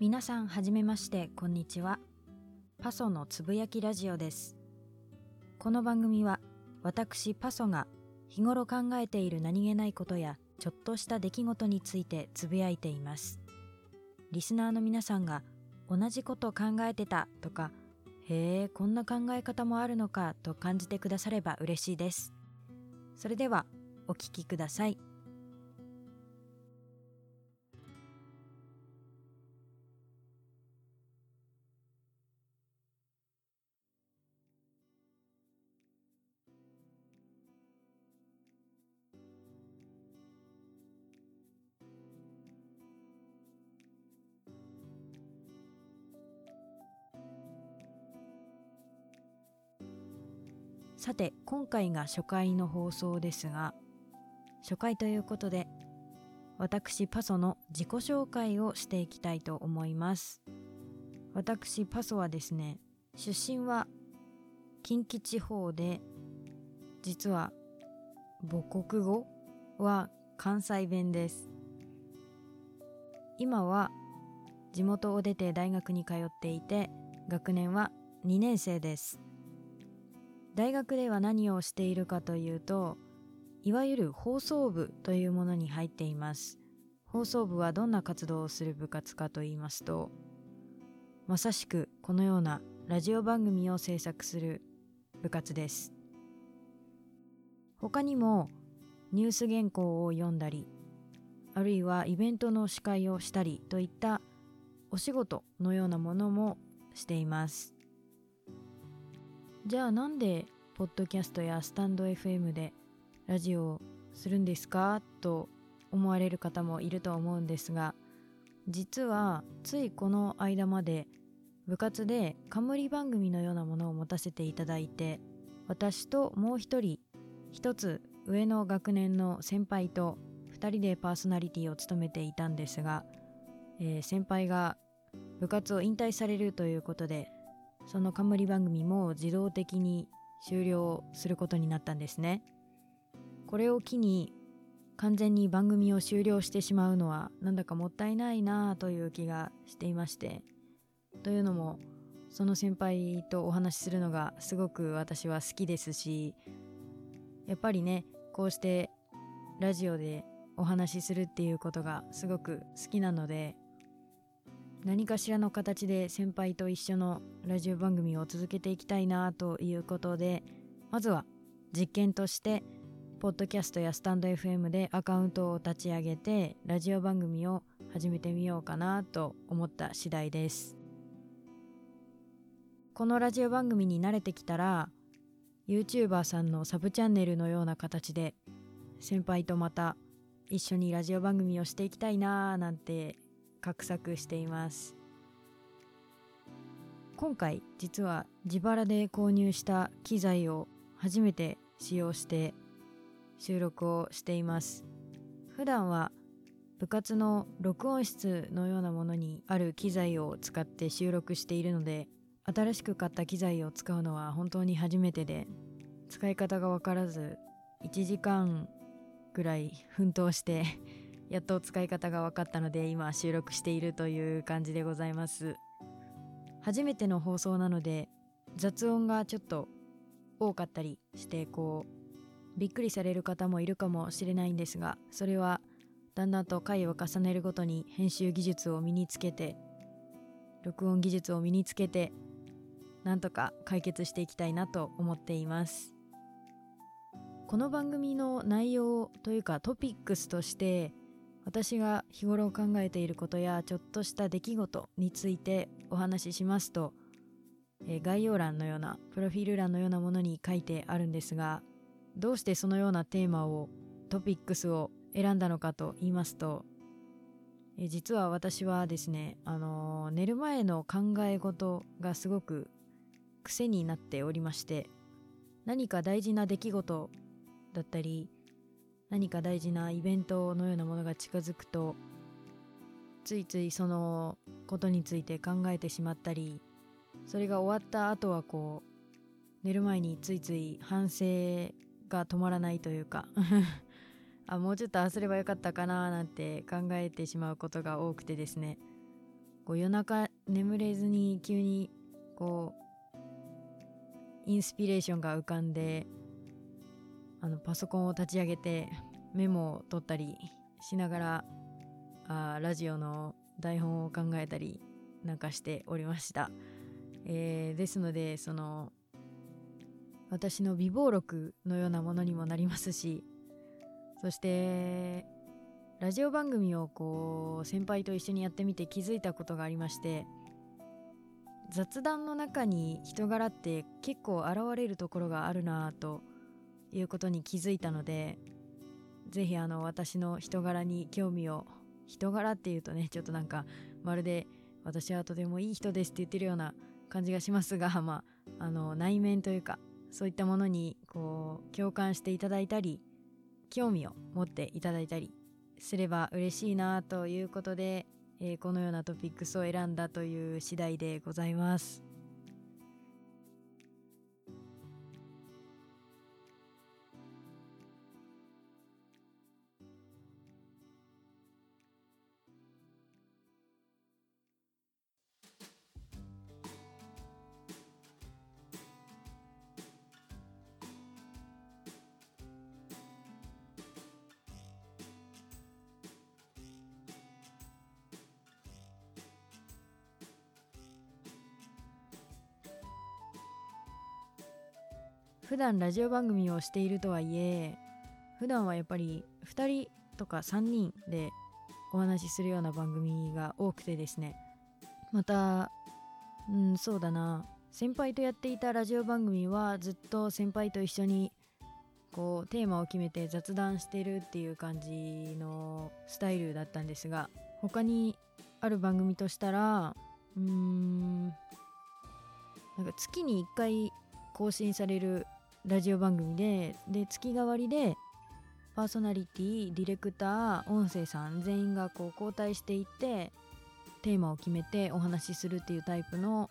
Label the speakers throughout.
Speaker 1: 皆さんはじめましてこんにちは。パソのつぶやきラジオです。この番組は私パソが日頃考えている何気ないことやちょっとした出来事についてつぶやいています。リスナーの皆さんが同じこと考えてたとかへえこんな考え方もあるのかと感じてくだされば嬉しいです。それではお聞きください。さて今回が初回の放送ですが初回ということで私パソの自己紹介をしていきたいと思います。私パソはですね出身は近畿地方で実は母国語は関西弁です。今は地元を出て大学に通っていて学年は2年生です。大学では何をしているかというといわゆる放送部というものに入っています。放送部はどんな活動をする部活かと言いますとまさしくこのようなラジオ番組を制作する部活です。他にもニュース原稿を読んだりあるいはイベントの司会をしたりといったお仕事のようなものもしています。じゃあなんでポッドキャストやスタンド FM でラジオをするんですかと思われる方もいると思うんですが実はついこの間まで部活で冠番組のようなものを持たせていただいて私ともう一人一つ上の学年の先輩と2人でパーソナリティを務めていたんですが、えー、先輩が部活を引退されるということでその冠番組も自動的に終了することになったんですね。これを機に完全に番組を終了してしまうのはなんだかもったいないなあという気がしていまして。というのもその先輩とお話しするのがすごく私は好きですしやっぱりねこうしてラジオでお話しするっていうことがすごく好きなので何かしらの形で先輩と一緒のラジオ番組を続けていきたいなということでまずは実験としてポッドキャストやスタンド FM でアカウントを立ち上げてラジオ番組を始めてみようかなと思った次第です。このラジオ番組に慣れてきたら YouTuber さんのサブチャンネルのような形で先輩とまた一緒にラジオ番組をしていきたいなーなんて画策しています。今回実は自腹で購入した機材を初めて使用して収録をしています。普段は部活の録音室のようなものにある機材を使って収録しているので新しく買った機材を使うのは本当に初めてで使い方が分からず1時間ぐらい奮闘してやっと使い方が分かったので今収録しているという感じでございます。初めての放送なので雑音がちょっと多かったりしてこうびっくりされる方もいるかもしれないんですがそれはだんだんと回を重ねるごとに編集技術を身につけて録音技術を身につけてなんとか解決していきたいなと思っています。この番組の内容というかトピックスとして私が日頃考えていることやちょっとした出来事についてお話ししますと、えー、概要欄のようなプロフィール欄のようなものに書いてあるんですがどうしてそのようなテーマをトピックスを選んだのかと言いますと、えー、実は私はですね、あのー、寝る前の考え事がすごく癖になっておりまして何か大事な出来事だったり何か大事なイベントのようなものが近づくとついついそのことについて考えてしまったりそれが終わった後はこう寝る前についつい反省が止まらないというか あもうちょっとああすればよかったかななんて考えてしまうことが多くてですね。こう夜中眠れずに急にこうインスピレーションが浮かんであのパソコンを立ち上げてメモを取ったりしながらあラジオの台本を考えたりなんかしておりました、えー、ですのでその私の備忘録のようなものにもなりますしそしてラジオ番組をこう先輩と一緒にやってみて気づいたことがありまして雑談の中に人柄って結構現れるところがあるなということに気づいたのでぜひあの私の人柄に興味を人柄っていうとねちょっとなんかまるで私はとてもいい人ですって言ってるような感じがしますが まああの内面というかそういったものにこう共感していただいたり興味を持っていただいたりすれば嬉しいなということで、えー、このようなトピックスを選んだという次第でございます。段ラジオ番組をしているとはいえ普段はやっぱり2人とか3人でお話しするような番組が多くてですね。またうんそうだな。先輩とやっていたラジオ番組はずっと先輩と一緒にこうテーマを決めて雑談してるっていう感じのスタイルだったんですが他にある番組としたらうーんなんか月に1回更新されるラジオ番組でで月替わりでパーソナリティディレクター音声さん全員がこう交代していってテーマを決めてお話しするっていうタイプの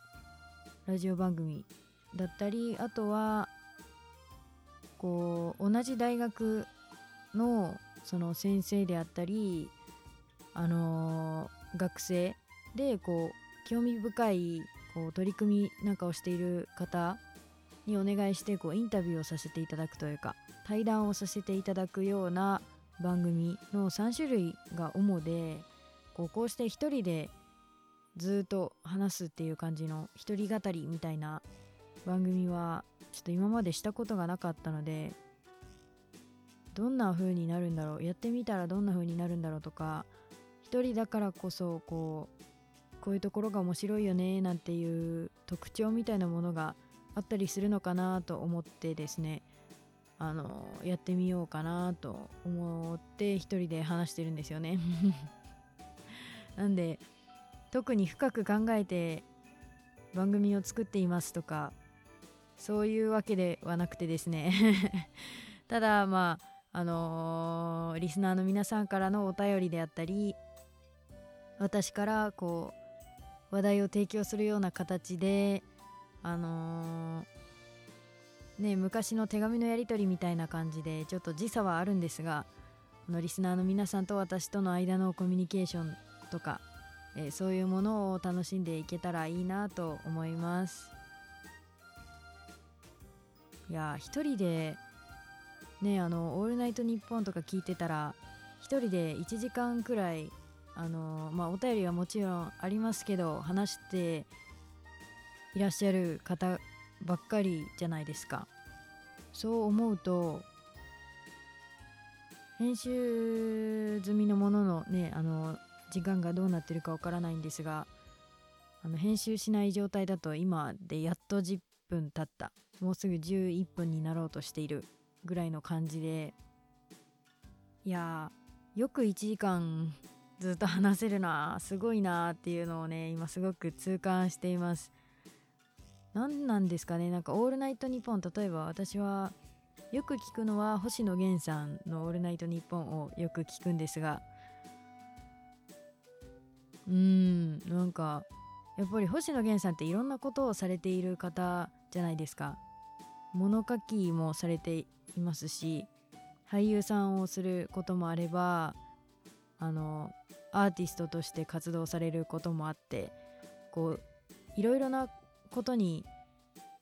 Speaker 1: ラジオ番組だったりあとはこう同じ大学のその先生であったりあのー、学生でこう興味深いこう取り組みなんかをしている方にお願いしてこうインタビューをさせていただくというか対談をさせていただくような番組の3種類が主でこうこうして一人でずっと話すっていう感じの一人語りみたいな番組はちょっと今までしたことがなかったのでどんな風になるんだろうやってみたらどんな風になるんだろうとか一人だからこそこうこういうところが面白いよねなんていう特徴みたいなものがあったりするのかなと思ってですねあのやってみようかなと思って一人で話してるんですよね。なんで特に深く考えて番組を作っていますとかそういうわけではなくてですね。ただまああのー、リスナーの皆さんからのお便りであったり私からこう話題を提供するような形であのー、ね昔の手紙のやり取りみたいな感じでちょっと時差はあるんですがあのリスナーの皆さんと私との間のコミュニケーションとか、えー、そういうものを楽しんでいけたらいいなと思います。いや一人でねあの「オールナイトニッポン」とか聞いてたら一人で1時間くらいあのまあお便りはもちろんありますけど話していらっしゃる方ばっかりじゃないですか。そう思うと編集済みのもののねあの時間がどうなってるかわからないんですがあの編集しない状態だと今でやっと10分経った。もうすぐ11分になろうとしているぐらいの感じで。いやよく1時間ずっと話せるなすごいなっていうのをね今すごく痛感しています。何なんですかね。なんか「オールナイトニッポン」例えば私はよく聞くのは星野源さんの「オールナイトニッポン」をよく聞くんですが。うーんなんかやっぱり星野源さんっていろんなことをされている方じゃないですか。物書きもされていますし俳優さんをすることもあればあのアーティストとして活動されることもあってこういろいろなことに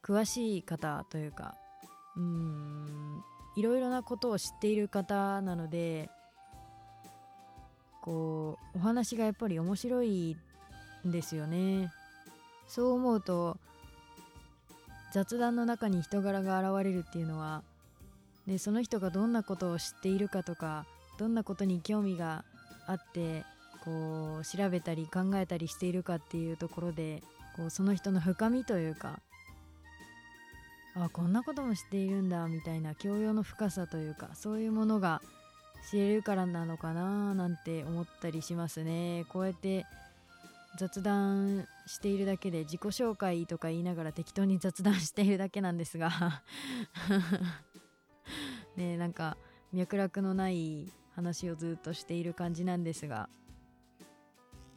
Speaker 1: 詳しい方というかうんいろいろなことを知っている方なのでこうお話がやっぱり面白いんですよね。そう思うと雑談の中に人柄が現れるっていうのはでその人がどんなことを知っているかとかどんなことに興味があってこう調べたり考えたりしているかっていうところでこうその人の深みというかあこんなことも知っているんだみたいな教養の深さというかそういうものが知れるからなのかななんて思ったりしますね。こうやって雑談しているだけで自己紹介とか言いながら適当に雑談しているだけなんですが。ねなんか脈絡のない話をずっとしている感じなんですが。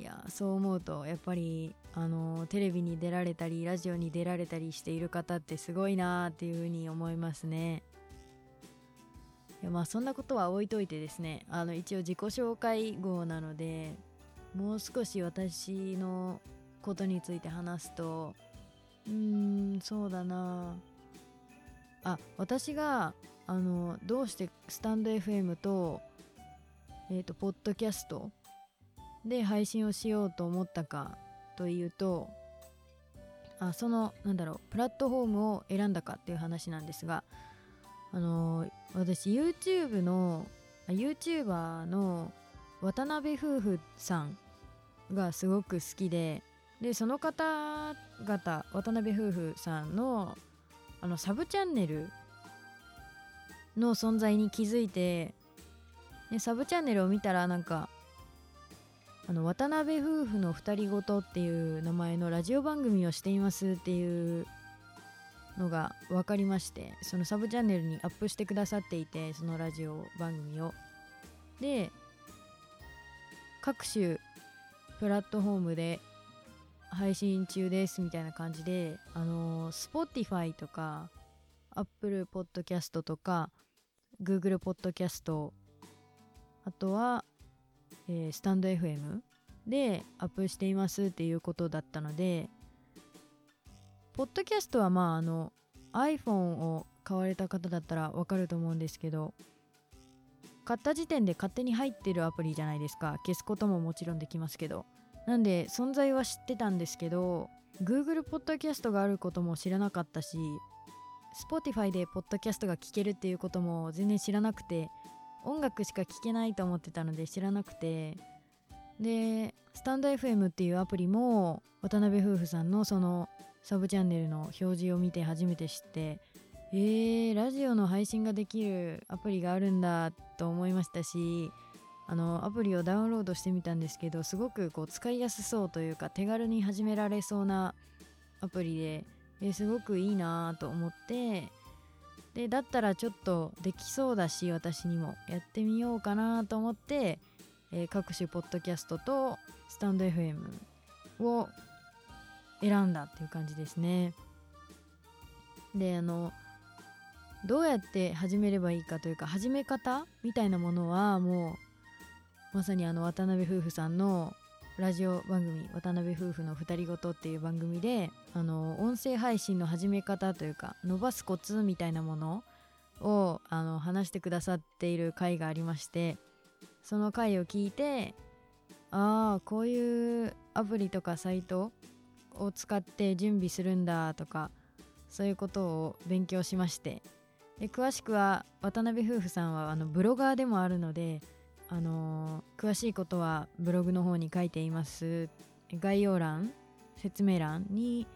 Speaker 1: いやそう思うとやっぱりあのテレビに出られたりラジオに出られたりしている方ってすごいなーっていうふうに思いますね。いやまあそんなことは置いといてですねあの一応自己紹介号なのでもう少し私のことについて話すとうーんそうだなあ私があのどうしてスタンド FM とえっ、ー、とポッドキャストで配信をしようと思ったかというとあそのなんだろうプラットフォームを選んだかっていう話なんですがあの私 YouTube の YouTuber の渡辺夫婦さんがすごく好きででその方々渡辺夫婦さんのあのサブチャンネルの存在に気づいてでサブチャンネルを見たらなんかあの渡辺夫婦の二人ごとっていう名前のラジオ番組をしていますっていうのが分かりましてそのサブチャンネルにアップしてくださっていてそのラジオ番組を。で各種プラットフォームで配信中ですみたいな感じであの Spotify とか Apple Podcast とか Google Podcast あとは、えー、スタンド FM でアップしていますっていうことだったのでポッドキャストはまああの iPhone を買われた方だったらわかると思うんですけど買った時点で勝手に入ってるアプリじゃないですか。消すことももちろんできますけど。なんで存在は知ってたんですけど Google ポッドキャストがあることも知らなかったし Spotify でポッドキャストが聴けるっていうことも全然知らなくて音楽しか聴けないと思ってたので知らなくて。でスタンド FM っていうアプリも渡辺夫婦さんのそのサブチャンネルの表示を見て初めて知って。えー、ラジオの配信ができるアプリがあるんだと思いましたしあのアプリをダウンロードしてみたんですけどすごくこう使いやすそうというか手軽に始められそうなアプリで、えー、すごくいいなと思って。でだったらちょっとできそうだし私にもやってみようかなと思って、えー、各種ポッドキャストとスタンド FM を選んだっていう感じですね。であのどうやって始めればいいかというか始め方みたいなものはもうまさにあの渡辺夫婦さんのラジオ番組「渡辺夫婦の二人ごと」っていう番組であの音声配信の始め方というか伸ばすコツみたいなものをあの話してくださっている回がありましてその回を聞いてああこういうアプリとかサイトを使って準備するんだとかそういうことを勉強しまして。で詳しくは渡辺夫婦さんはあのブロガーでもあるのであのー、詳しいことはブログの方に書いています。概要欄説明欄に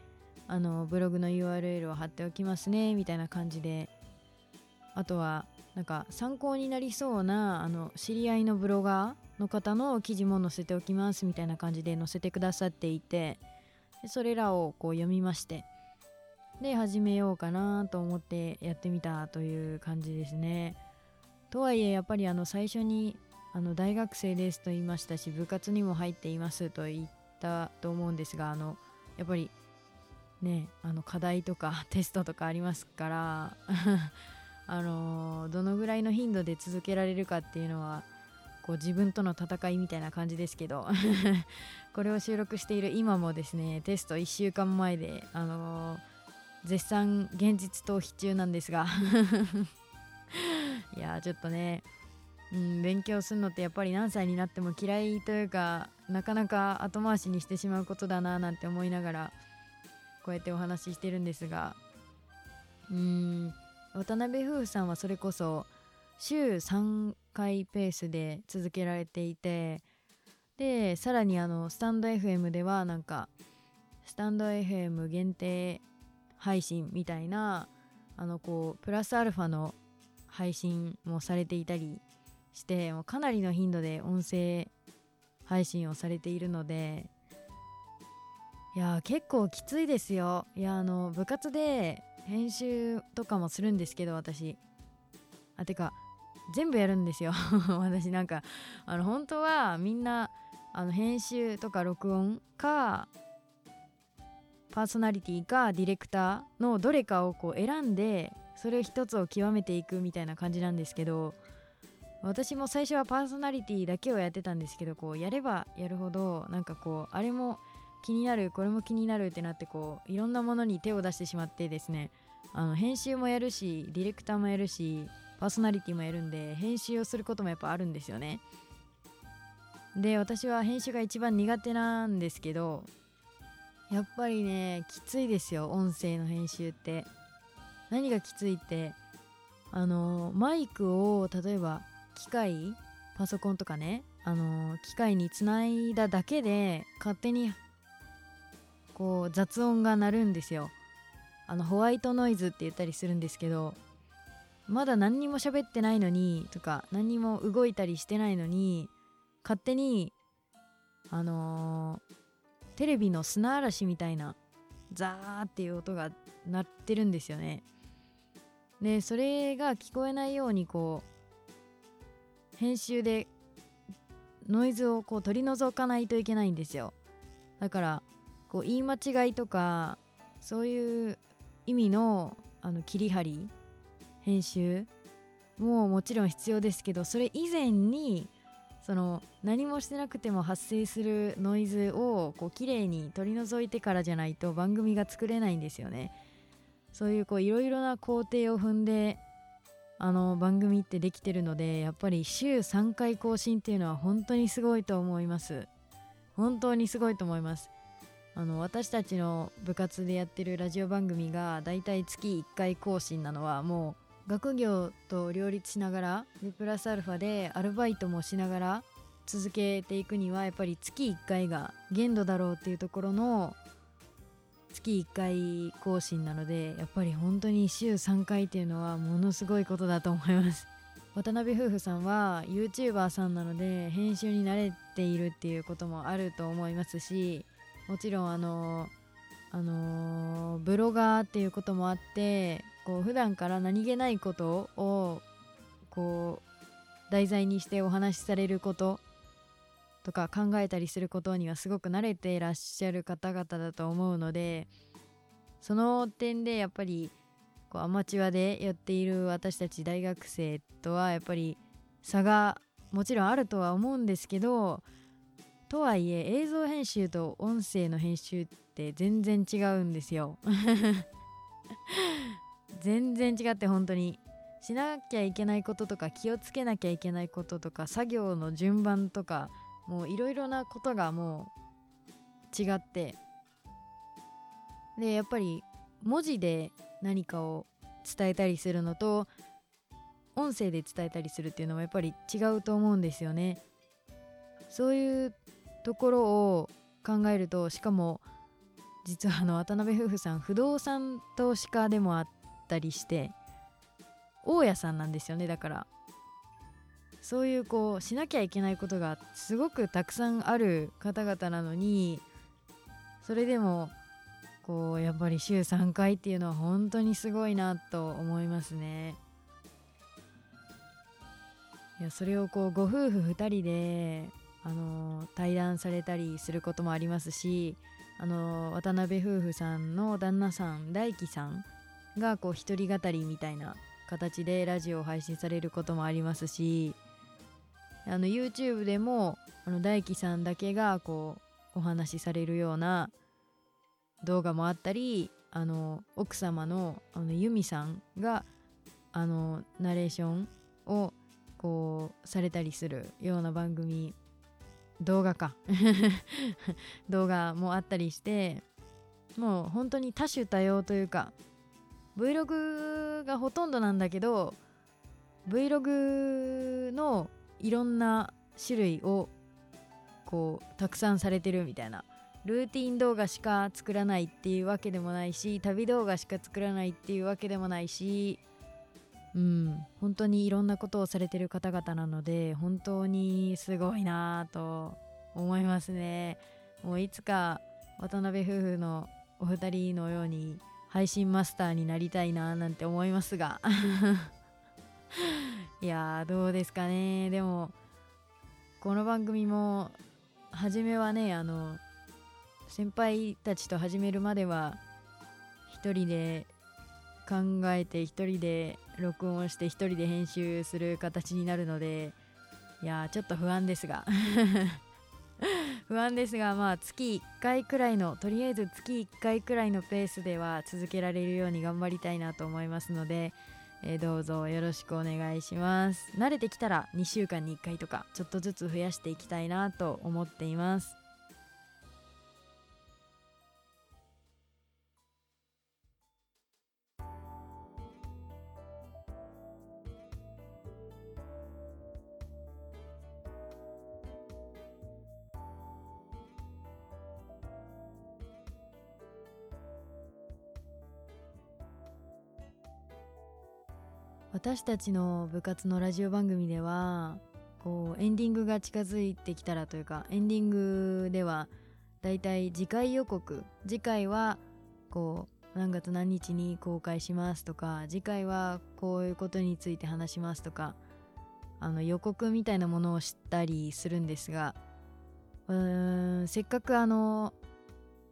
Speaker 1: あのブログの URL を貼っておきますねみたいな感じであとはなんか参考になりそうなあの知り合いのブロガーの方の記事も載せておきますみたいな感じで載せてくださっていてそれらをこう読みましてで始めようかなと思ってやってみたという感じですね。とはいえやっぱりあの最初にあの大学生ですと言いましたし部活にも入っていますと言ったと思うんですがあのやっぱりねあの課題とか テストとかありますから あのどのぐらいの頻度で続けられるかっていうのはこう自分との戦いみたいな感じですけど これを収録している今もですねテスト1週間前であの、絶賛現実逃避中なんですがいやちょっとねうん、勉強するのってやっぱり何歳になっても嫌いというかなかなか後回しにしてしまうことだななんて思いながらこうやってお話ししてるんですが。うん渡辺夫婦さんはそれこそ週3回ペースで続けられていてでさらにあのスタンド FM ではなんかスタンド FM 限定配信みたいなあのこうプラスアルファの配信もされていたりしてもかなりの頻度で音声配信をされているのでいや結構きついですよ。いやあの部活で編集とかもするんですけど私。あてか全部やるんですよ。私なんかあの本当はみんなあの編集とか録音かパーソナリティかディレクターのどれかをこう選んでそれを一つを極めていくみたいな感じなんですけど私も最初はパーソナリティだけをやってたんですけどこうやればやるほどなんかこうあれも気になるこれも気になるってなってこういろんなものに手を出してしまってですね。あの編集もやるしディレクターもやるしパーソナリティもやるんで編集をすることもやっぱあるんですよね。で私は編集が一番苦手なんですけどやっぱりねきついですよ音声の編集って。何がきついってあのマイクを例えば機械パソコンとかねあの機械につないだだけで勝手にこう雑音が鳴るんですよ。あのホワイトノイズって言ったりするんですけどまだ何にも喋ってないのにとか何にも動いたりしてないのに勝手にあのー、テレビの砂嵐みたいなザーっていう音が鳴ってるんですよね。でそれが聞こえないようにこう編集でノイズをこう取り除かないといけないんですよ。だからこう言い間違いとかそういう意味のあの切り張り編集ももちろん必要ですけどそれ以前にその何もしてなくても発生するノイズをこう綺麗に取り除いてからじゃないと番組が作れないんですよね。そういうこういろいろな工程を踏んであの番組ってできてるのでやっぱり週3回更新っていうのは本当にすごいと思います。本当にすごいと思います。あの私たちの部活でやってるラジオ番組がだいたい月1回更新なのはもう学業と両立しながらでプラスアルファでアルバイトもしながら続けていくにはやっぱり月1回が限度だろうっていうところの月1回更新なのでやっぱり本当に週3回っていうのはものすごいことだと思います。渡辺夫婦さんは YouTuber さんなので編集に慣れているっていうこともあると思いますしもちろんあのあのブロガーっていうこともあってこう普段から何気ないことをこう題材にしてお話しされることとか考えたりすることにはすごく慣れていらっしゃる方々だと思うのでその点でやっぱりこうアマチュアでやっている私たち大学生とはやっぱり差がもちろんあるとは思うんですけどとはいえ映像編集と音声の編集って全然違うんですよ。全然違って本当にしなきゃいけないこととか気をつけなきゃいけないこととか作業の順番とかもういろいろなことがもう違ってでやっぱり文字で何かを伝えたりするのと音声で伝えたりするっていうのはやっぱり違うと思うんですよね。そういうところを考えるとしかも実はあの渡辺夫婦さん不動産投資家でもあったりして大家さんなんですよねだからそういうこうしなきゃいけないことがすごくたくさんある方々なのにそれでもこうやっぱり週3回っていうのは本当にすごいなと思いますね。いやそれをこうご夫婦2人で、あの対談されたりすることもありますし、あの渡辺夫婦さんの旦那さん大樹さんがこう一人語りみたいな形でラジオを配信されることもありますしあの YouTube でもあの大輝さんだけがこうお話しされるような動画もあったりあの奥様のあのユミさんがあのナレーションをこうされたりするような番組動画か。動画もあったりしてもう本当に多種多様というか Vlog がほとんどなんだけど Vlog のいろんな種類をこうたくさんされてるみたいな。ルーティン動画しか作らないっていうわけでもないし旅動画しか作らないっていうわけでもないしうん本当にいろんなことをされてる方々なので本当にすごいなと思いますね。もういつか渡辺夫婦のお二人のように配信マスターになりたいななんて思いますが。いやーどうですかね。でもこの番組も初めはねあの先輩たちと始めるまでは一人で考えて一人で録音して一人で編集する形になるのでいやちょっと不安ですが。不安ですがまあ月1回くらいのとりあえず月1回くらいのペースでは続けられるように頑張りたいなと思いますので、えー、どうぞよろしくお願いします。慣れてきたら2週間に1回とかちょっとずつ増やしていきたいなと思っています。私たちの部活のラジオ番組ではこうエンディングが近づいてきたらというかエンディングではだいたい次回予告次回はこう何月何日に公開しますとか次回はこういうことについて話しますとかあの予告みたいなものを知ったりするんですがうーんせっかくあの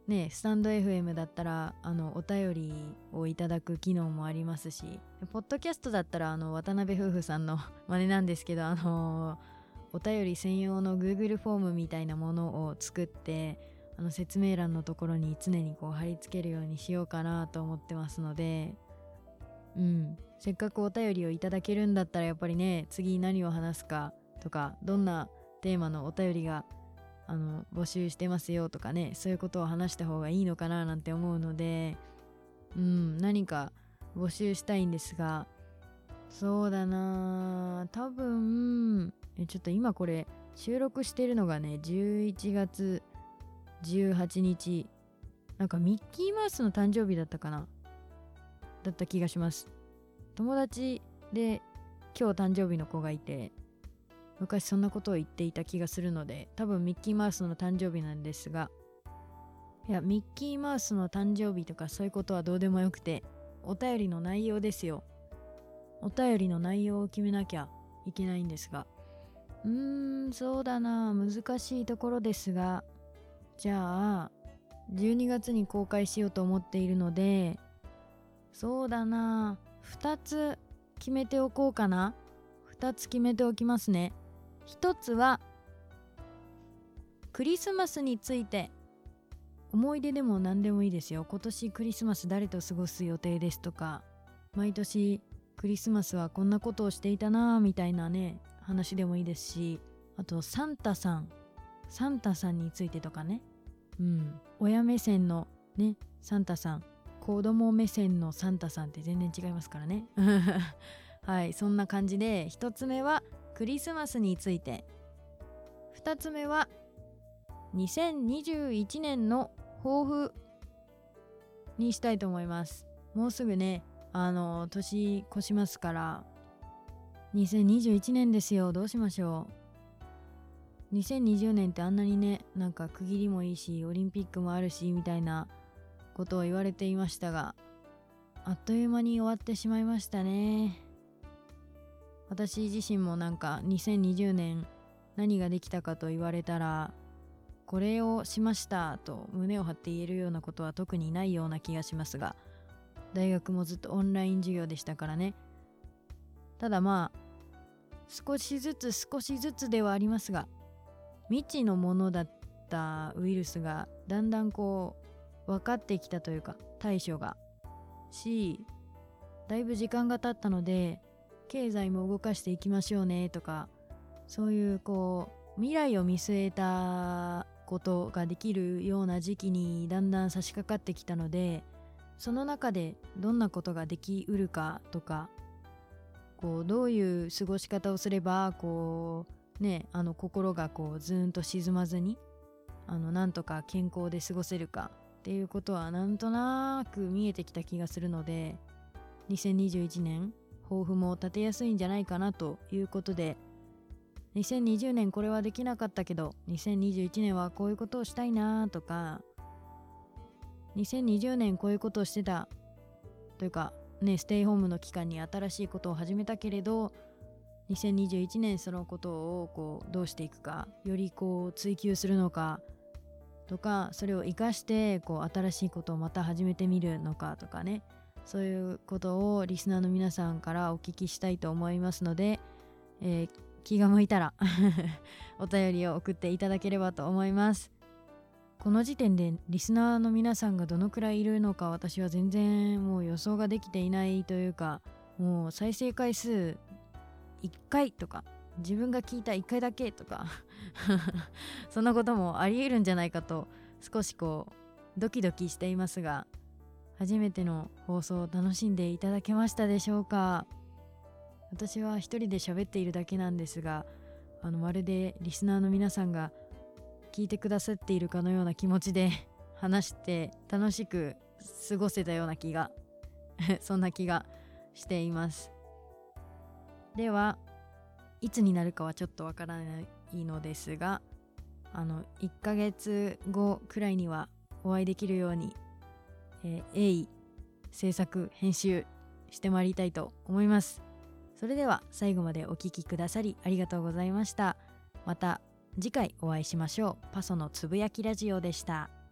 Speaker 1: ねスタンド FM だったらあのお便りをいただく機能もありますしポッドキャストだったらあの渡辺夫婦さんの 真似なんですけどあのお便り専用の Google フォームみたいなものを作ってあの説明欄のところに常にこう貼り付けるようにしようかなと思ってますのでうん。せっかくお便りをいただけるんだったらやっぱりね次何を話すかとかどんなテーマのお便りがあの募集してますよとかねそういうことを話した方がいいのかななんて思うのでうん何か募集したいんですがそうだな多分ちょっと今これ収録してるのがね11月18日なんかミッキーマウスの誕生日だったかなだった気がします。友達で今日誕生日の子がいて昔そんなことを言っていた気がするので多分ミッキーマウスの誕生日なんですがいやミッキーマウスの誕生日とかそういうことはどうでもよくてお便りの内容ですよ。お便りの内容を決めなきゃいけないんですが。うーんそうだな。難しいところですが。じゃあ12月に公開しようと思っているのでそうだな。2つ決めておこうかな。2つ決めておきますね。一つはクリスマスについて思い出でも何でもいいですよ。今年クリスマス誰と過ごす予定ですとか毎年クリスマスはこんなことをしていたなみたいなね話でもいいですしあとサンタさんサンタさんについてとかね。うん。親目線のねサンタさん子供目線のサンタさんって全然違いますからね。はいそんな感じで1つ目はクリスマスについて。2つ目は2021年の抱負にしたいと思います。もうすぐねあの年越しますから2021年ですよ。どうしましょう。2020年ってあんなにねなんか区切りもいいしオリンピックもあるしみたいなことを言われていましたがあっという間に終わってしまいましたね。私自身もなんか2020年何ができたかと言われたらこれをしましたと胸を張って言えるようなことは特にないような気がしますが大学もずっとオンライン授業でしたからね。ただまあ少しずつ少しずつではありますが未知のものだったウイルスがだんだんこう分かってきたというか対処が。しだいぶ時間が経ったので経済も動かしていきましょうねとかそういうこう未来を見据えたことができるような時期にだんだん差し掛かってきたのでその中でどんなことができうるかとかこうどういう過ごし方をすればこうねあの心がこうずーんと沈まずにあのなんとか健康で過ごせるかっていうことはなんとなく見えてきた気がするので2021年抱負も立てやすいんじゃないかなということで2020年これはできなかったけど2021年はこういうことをしたいなとか2020年こういうことをしてたというかねステイホームの期間に新しいことを始めたけれど2021年そのことをこうどうしていくかよりこう追求するのかとかそれを生かしてこう新しいことをまた始めてみるのかとかね。そういうことをリスナーの皆さんからお聞きしたいと思いますので、えー、気が向いたら お便りを送っていただければと思います。この時点でリスナーの皆さんがどのくらいいるのか私は全然もう予想ができていないというかもう再生回数1回とか自分が聞いた1回だけとか そんなこともありえるんじゃないかと少しこうドキドキしていますが初めての放送を楽しんでいただけましたでしょうか？私は一人で喋っているだけなんですがあのまるでリスナーの皆さんが聞いてくださっているかのような気持ちで 話して楽しく過ごせたような気が そんな気がしています。ではいつになるかはちょっとわからないのですがあの1ヶ月後くらいにはお会いできるように、えー、鋭意制作編集してまいりたいと思います。それでは最後までお聴きくださりありがとうございました。また次回お会いしましょう。パソのつぶやきラジオでした。